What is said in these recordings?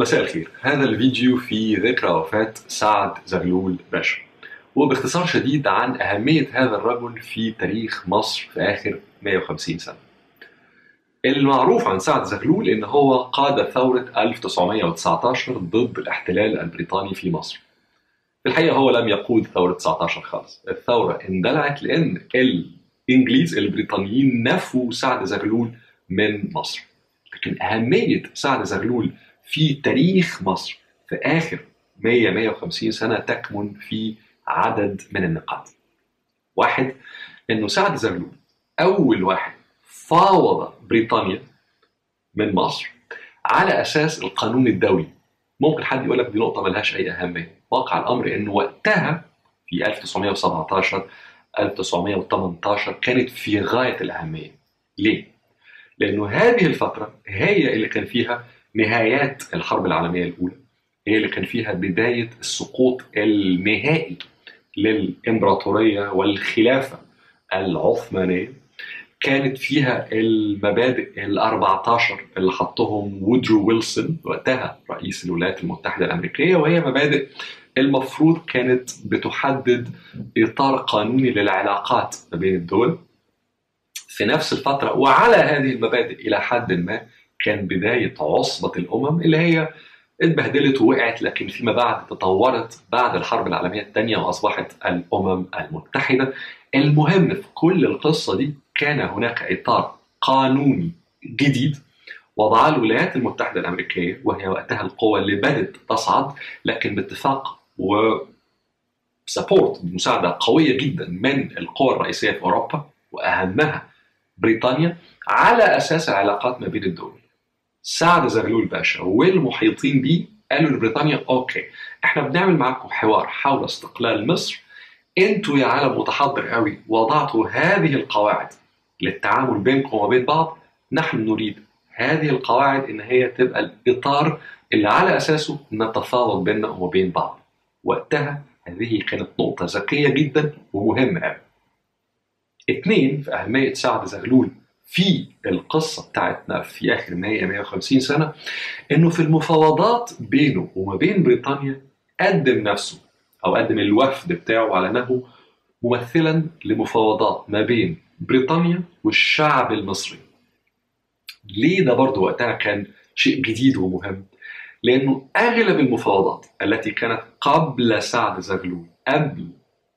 مساء الخير. هذا الفيديو في ذكرى وفاة سعد زغلول باشا. وباختصار شديد عن أهمية هذا الرجل في تاريخ مصر في آخر 150 سنة. المعروف عن سعد زغلول إن هو قاد ثورة 1919 ضد الاحتلال البريطاني في مصر. في الحقيقة هو لم يقود ثورة 19 خالص. الثورة اندلعت لأن الإنجليز البريطانيين نفوا سعد زغلول من مصر. لكن أهمية سعد زغلول في تاريخ مصر في آخر 100 150 سنة تكمن في عدد من النقاط. واحد إنه سعد زغلول أول واحد فاوض بريطانيا من مصر على أساس القانون الدولي. ممكن حد يقول لك دي نقطة ملهاش أي أهمية. واقع الأمر إنه وقتها في 1917 1918 كانت في غاية الأهمية. ليه؟ لأنه هذه الفترة هي اللي كان فيها نهايات الحرب العالمية الأولى هي اللي كان فيها بداية السقوط النهائي للإمبراطورية والخلافة العثمانية. كانت فيها المبادئ ال 14 اللي حطهم وودرو ويلسون وقتها رئيس الولايات المتحدة الأمريكية وهي مبادئ المفروض كانت بتحدد إطار قانوني للعلاقات ما بين الدول. في نفس الفترة وعلى هذه المبادئ إلى حد ما كان بداية عصبة الأمم اللي هي اتبهدلت ووقعت لكن فيما بعد تطورت بعد الحرب العالمية الثانية وأصبحت الأمم المتحدة. المهم في كل القصة دي كان هناك إطار قانوني جديد وضعها الولايات المتحدة الأمريكية وهي وقتها القوة اللي بدت تصعد لكن باتفاق و support مساعدة قوية جدا من القوى الرئيسية في أوروبا وأهمها بريطانيا على أساس العلاقات ما بين الدول. سعد زغلول باشا. والمحيطين بيه؟ قالوا لبريطانيا okay إحنا بنعمل معاكم حوار حول استقلال مصر. أنتوا يا عالم متحضر قوي وضعتوا هذه القواعد للتعامل بينكم وبين بعض. نحن نريد هذه القواعد إن هي تبقى الإطار اللي على أساسه نتفاوض بيننا وبين بعض. وقتها هذه كانت نقطة ذكية جدا ومهمة قوي. اثنين في أهمية سعد زغلول في القصة بتاعتنا في آخر 100 150 سنة إنه في المفاوضات بينه وما بين بريطانيا قدم نفسه أو قدم الوفد بتاعه على أنه ممثلا لمفاوضات ما بين بريطانيا والشعب المصري. ليه ده برضه وقتها كان شيء جديد ومهم؟ لأنه أغلب المفاوضات التي كانت قبل سعد زغلول قبل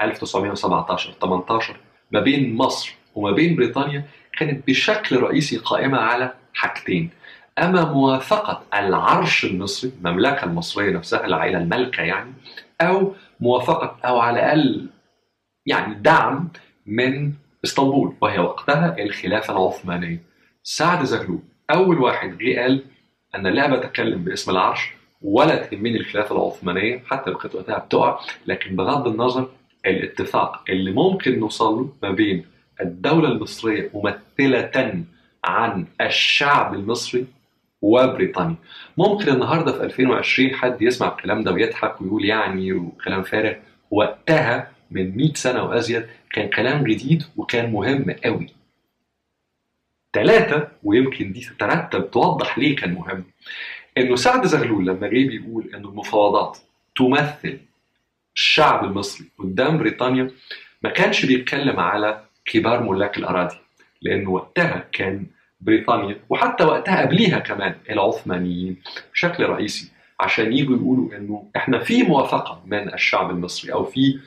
1917 18 ما بين مصر وما بين بريطانيا كانت بشكل رئيسي قائمة على حاجتين. أما موافقة العرش المصري المملكة المصرية نفسها العائلة المالكة يعني أو موافقة أو على الأقل يعني دعم من إسطنبول وهي وقتها الخلافة العثمانية. سعد زغلول أول واحد جه قال أنا لا بتكلم باسم العرش ولا تهمني الخلافة العثمانية حتى لو كانت وقتها بتقع لكن بغض النظر الاتفاق اللي ممكن نوصل له ما بين الدولة المصرية ممثلة عن الشعب المصري وبريطانيا. ممكن النهارده في 2020 حد يسمع الكلام ده ويضحك ويقول يعني وكلام فارغ. وقتها من 100 سنة وأزيد كان كلام جديد وكان مهم قوي. ثلاثة ويمكن دي تترتب توضح ليه كان مهم. إنه سعد زغلول لما جه بيقول إنه المفاوضات تمثل الشعب المصري قدام بريطانيا ما كانش بيتكلم على كبار ملاك الأراضي لأنه وقتها كان بريطانيا وحتى وقتها قبليها كمان العثمانيين بشكل رئيسي عشان يجوا يقولوا إنه إحنا في موافقة من الشعب المصري أو في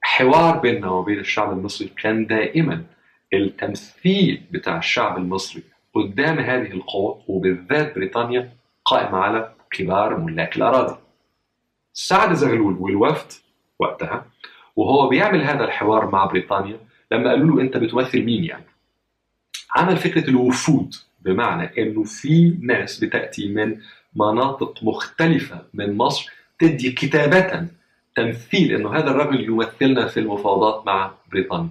حوار بيننا وبين الشعب المصري كان دائما التمثيل بتاع الشعب المصري قدام هذه القوى وبالذات بريطانيا قائم على كبار ملاك الأراضي. سعد زغلول والوفد وقتها وهو بيعمل هذا الحوار مع بريطانيا لما قالوا له أنت بتمثل مين يعني؟ عمل فكرة الوفود بمعنى إنه في ناس بتأتي من مناطق مختلفة من مصر تدي كتابة تمثيل إنه هذا الرجل يمثلنا في المفاوضات مع بريطانيا.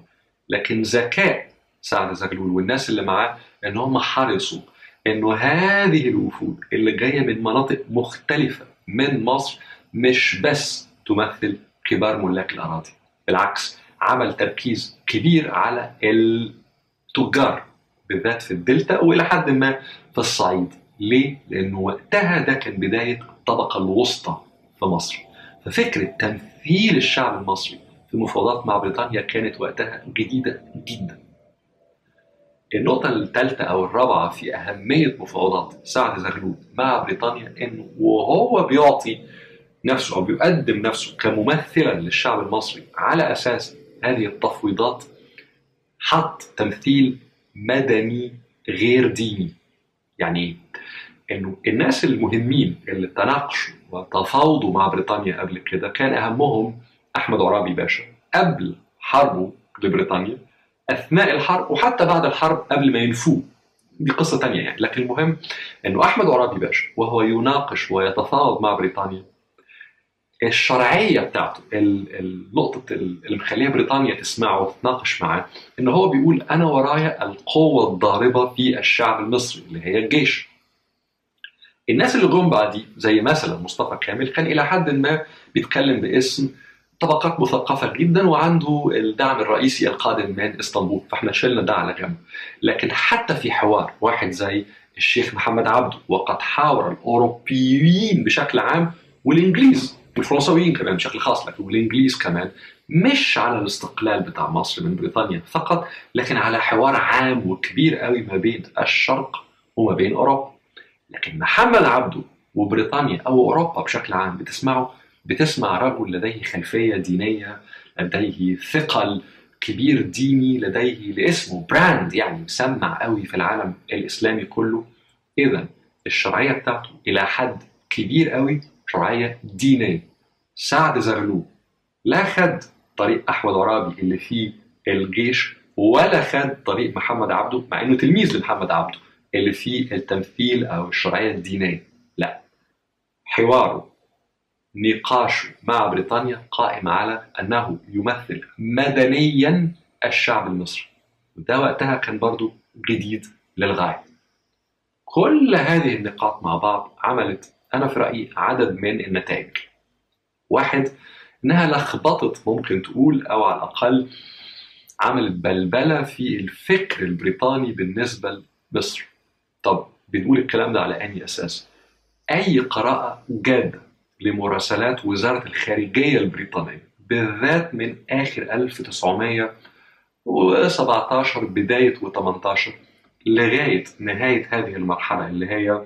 لكن ذكاء سعد زغلول والناس اللي معاه ان هم حرصوا إنه هذه الوفود اللي جاية من مناطق مختلفة من مصر مش بس تمثل كبار ملاك الأراضي بالعكس عمل تركيز كبير على التجار بالذات في الدلتا وإلى حد ما في الصعيد. ليه؟ لأنه وقتها ده كان بداية الطبقة الوسطى في مصر. ففكرة تمثيل الشعب المصري في مفاوضات مع بريطانيا كانت وقتها جديدة جدا. النقطة الثالثة أو الرابعة في أهمية مفاوضات سعد زغلول مع بريطانيا إنه وهو بيعطي نفسه أو بيقدم نفسه كممثلا للشعب المصري على أساس هذه التفويضات حط تمثيل مدني غير ديني. يعني إنه الناس المهمين اللي تناقشوا وتفاوضوا مع بريطانيا قبل كده كان أهمهم أحمد عرابي باشا. قبل حربه لبريطانيا أثناء الحرب وحتى بعد الحرب قبل ما ينفوه دي قصه تانية يعني. لكن المهم إنه أحمد عرابي باشا وهو يناقش ويتفاوض مع بريطانيا الشرعية بتاعته النقطه اللي مخليها بريطانيا تسمعه وتتناقش معاه إن هو بيقول أنا ورايا القوة الضاربة في الشعب المصري اللي هي الجيش. الناس اللي جم بعديه زي مثلا مصطفى كامل كان إلى حد ما بيتكلم باسم طبقات مثقفة جدا وعنده الدعم الرئيسي القادم من إسطنبول فإحنا شلنا ده على جنب. لكن حتى في حوار واحد زي الشيخ محمد عبده وقد حاور الأوروبيين بشكل عام والإنجليز والفرنساويين كمان بشكل خاص لكن والانجليز كمان مش على الاستقلال بتاع مصر من بريطانيا فقط لكن على حوار عام وكبير قوي ما بين الشرق وما بين أوروبا. لكن محمد عبده وبريطانيا أو أوروبا بشكل عام بتسمعه بتسمع رجل لديه خلفية دينية لديه ثقل كبير ديني لديه لاسمه براند يعني مسمع قوي في العالم الإسلامي كله. اذا الشرعية بتاعته إلى حد كبير قوي شرعية دينية. سعد زغلول لا خد طريق أحمد عرابي اللي فيه الجيش ولا خد طريق محمد عبده مع إنه تلميذ لمحمد عبده اللي فيه التمثيل أو الشرعية الدينية. لا. حواره نقاشه مع بريطانيا قائم على أنه يمثل مدنيا الشعب المصري. وده وقتها كان برضو جديد للغاية. كل هذه النقاط مع بعض عملت أنا في رأيي عدد من النتائج. واحد انها لخبطت ممكن تقول أو على الأقل عملت بلبلة في الفكر البريطاني بالنسبة لمصر. طب بنقول الكلام ده على اني أساس؟ أي قراءة جاده لمراسلات وزارة الخارجية البريطانية بالذات من آخر 1917 بداية و18 لغاية نهاية هذه المرحلة اللي هي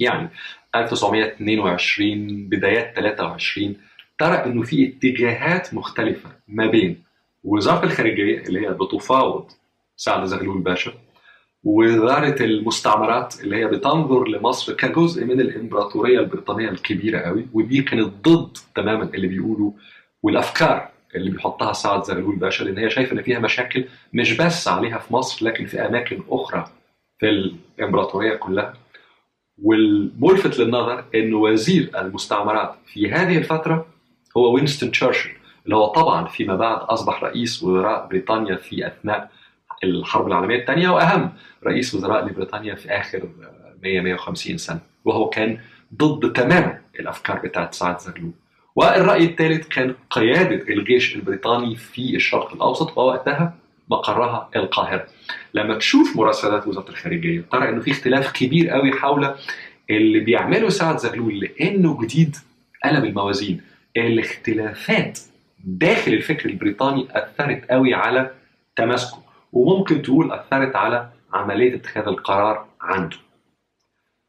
يعني 1922 بدايات 23 ترى إنه في اتجاهات مختلفة ما بين وزارة الخارجية اللي هي بتفاوض سعد زغلول باشا وزاره المستعمرات اللي هي بتنظر لمصر كجزء من الإمبراطورية البريطانية الكبيرة قوي ودي كانت ضد تماما اللي بيقولوا والأفكار اللي بيحطها سعد زغلول باشا لأن هي شايفة إن فيها مشاكل مش بس عليها في مصر لكن في أماكن أخرى في الإمبراطورية كلها. والملفت للنظر إن وزير المستعمرات في هذه الفترة هو وينستون تشرشل اللي هو طبعا فيما بعد أصبح رئيس وزراء بريطانيا في أثناء الحرب العالمية الثانية وأهم رئيس وزراء لبريطانيا في آخر 100 150 سنة وهو كان ضد تماما الأفكار بتاعت سعد زغلول. والرأي الثالث كان قيادة الجيش البريطاني في الشرق الأوسط ووقتها مقرها القاهرة لما تشوف مراسلات وزارة الخارجية ترى إنه في اختلاف كبير قوي حول اللي بيعمله سعد زغلول لأنه جديد قلب الموازين الاختلافات داخل الفكر البريطاني أثرت قوي على تماسكه وممكن تقول أثرت على عملية اتخاذ القرار عنده.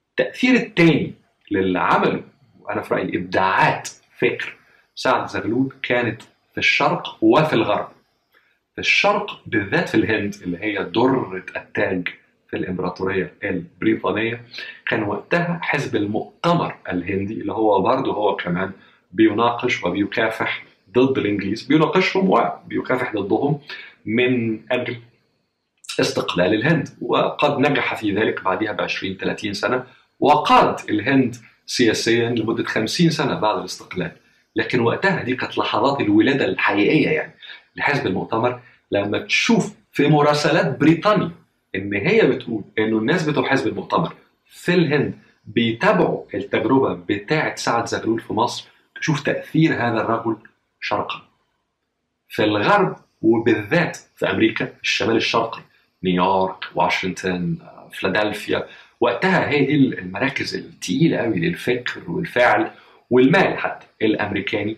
التاثير الثاني للي عمله وأنا في رأيي إبداعات فكر سعد زغلول كانت في الشرق وفي الغرب. في الشرق بالذات في الهند اللي هي درة التاج في الإمبراطورية البريطانية. كان وقتها حزب المؤتمر الهندي اللي هو برضه هو كمان بيناقش وبيكافح ضد الإنجليز. بيناقشهم وبيكافح ضدهم من أجل استقلال الهند. وقد نجح في ذلك بعدها ب 20 30 سنة. وقاد الهند سياسيا لمدة 50 سنة بعد الاستقلال. لكن وقتها دي كانت لحظات الولادة الحقيقية يعني. لحزب المؤتمر لما تشوف في مراسلات بريطانيا إن هي بتقول انه الناس بتوع حزب المؤتمر في الهند بيتابعوا التجربة بتاعه سعد زغلول في مصر تشوف تأثير هذا الرجل شرقا. في الغرب وبالذات في أمريكا الشمال الشرقي نيويورك، واشنطن، فيلادلفيا وقتها هي دي المراكز التقيلة قوي للفكر والفعل والمال حتى الأمريكاني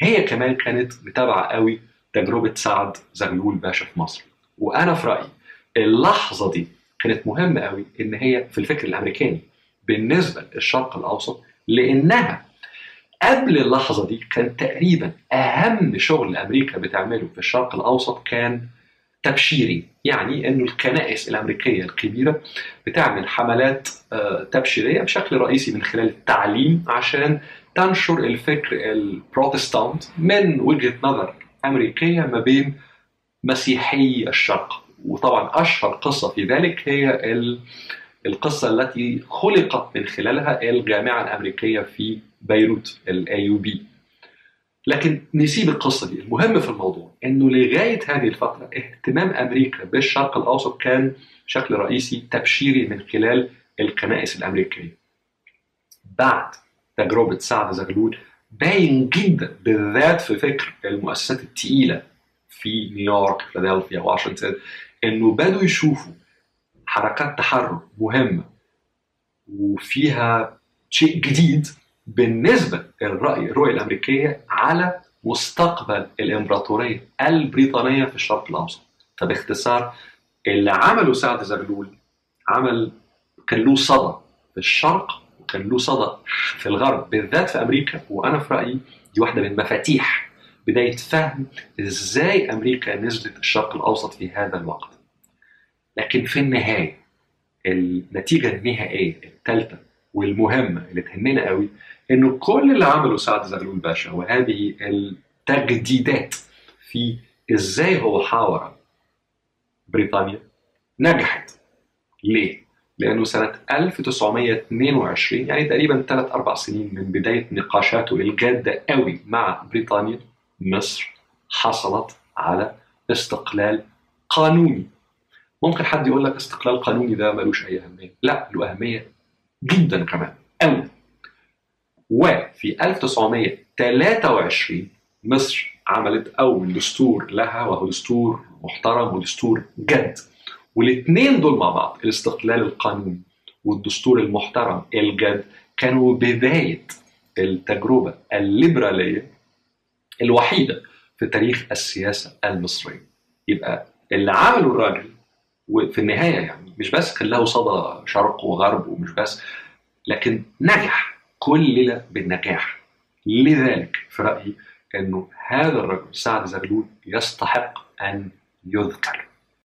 هي كمان كانت متابعة قوي تجربة سعد زغلول باشا في مصر. وأنا في رأيي اللحظة دي كانت مهمة قوي إن هي في الفكر الأمريكاني بالنسبة للشرق الأوسط لأنها قبل اللحظة دي كان تقريبا أهم شغل أمريكا بتعمله في الشرق الأوسط كان تبشيري. يعني إنه الكنائس الأمريكية الكبيرة بتعمل حملات آه، تبشيرية بشكل رئيسي من خلال التعليم عشان تنشر الفكر البروتستانت من وجهة نظر أمريكية ما بين مسيحي الشرق. وطبعا أشهر قصة في ذلك هي القصة التي خلقت من خلالها الجامعة الأمريكية في بيروت الـ AUB لكن نسيب القصة دي. المهم في الموضوع إنه لغاية هذه الفترة اهتمام أمريكا بالشرق الأوسط كان بشكل رئيسي تبشيري من خلال الكنائس الأمريكية. بعد تجربة سعد زغلول باين جدا بالذات في فكر المؤسسات الثقيله في نيويورك فيلادلفيا واشنطن إنه بدوا يشوفوا حركات تحرر مهمة وفيها شيء جديد بالنسبة للرأي الرؤية الأمريكية على مستقبل الإمبراطورية البريطانية في الشرق الأوسط. فباختصار اللي عمله سعد زغلول عمل كان له صدى في الشرق وكان له صدى في الغرب بالذات في أمريكا. وأنا في رأيي دي واحدة من مفاتيح بداية فهم إزاي أمريكا نزلت الشرق الأوسط في هذا الوقت. لكن في النهاية النتيجة النهائية الثالثة والمهمة اللي تهمنا قوي انه كل اللي عمله سعد زغلول باشا وهذه التجديدات في إزاي هو حاور بريطانيا نجحت. ليه؟ لأنه سنة 1922 يعني تقريبا ثلاث أربع سنين من بداية نقاشاته الجادة قوي مع بريطانيا مصر حصلت على استقلال قانوني. ممكن حد يقول لك استقلال قانوني ده ملوش أي أهمية؟ لا له أهمية جدا كمان قوي. وفي 1923 مصر عملت أول دستور لها وهو دستور محترم ودستور جد. والاثنين دول مع بعض الاستقلال القانوني والدستور المحترم الجد كانوا بداية التجربة الليبرالية الوحيدة في تاريخ السياسة المصرية. يبقى اللي عمله الراجل وفي النهاية يعني مش بس كان له صدى شرق وغرب ومش بس لكن نجح كلنا بالنجاح. لذلك في رأيي أنه هذا الرجل سعد زغلول يستحق أن يذكر.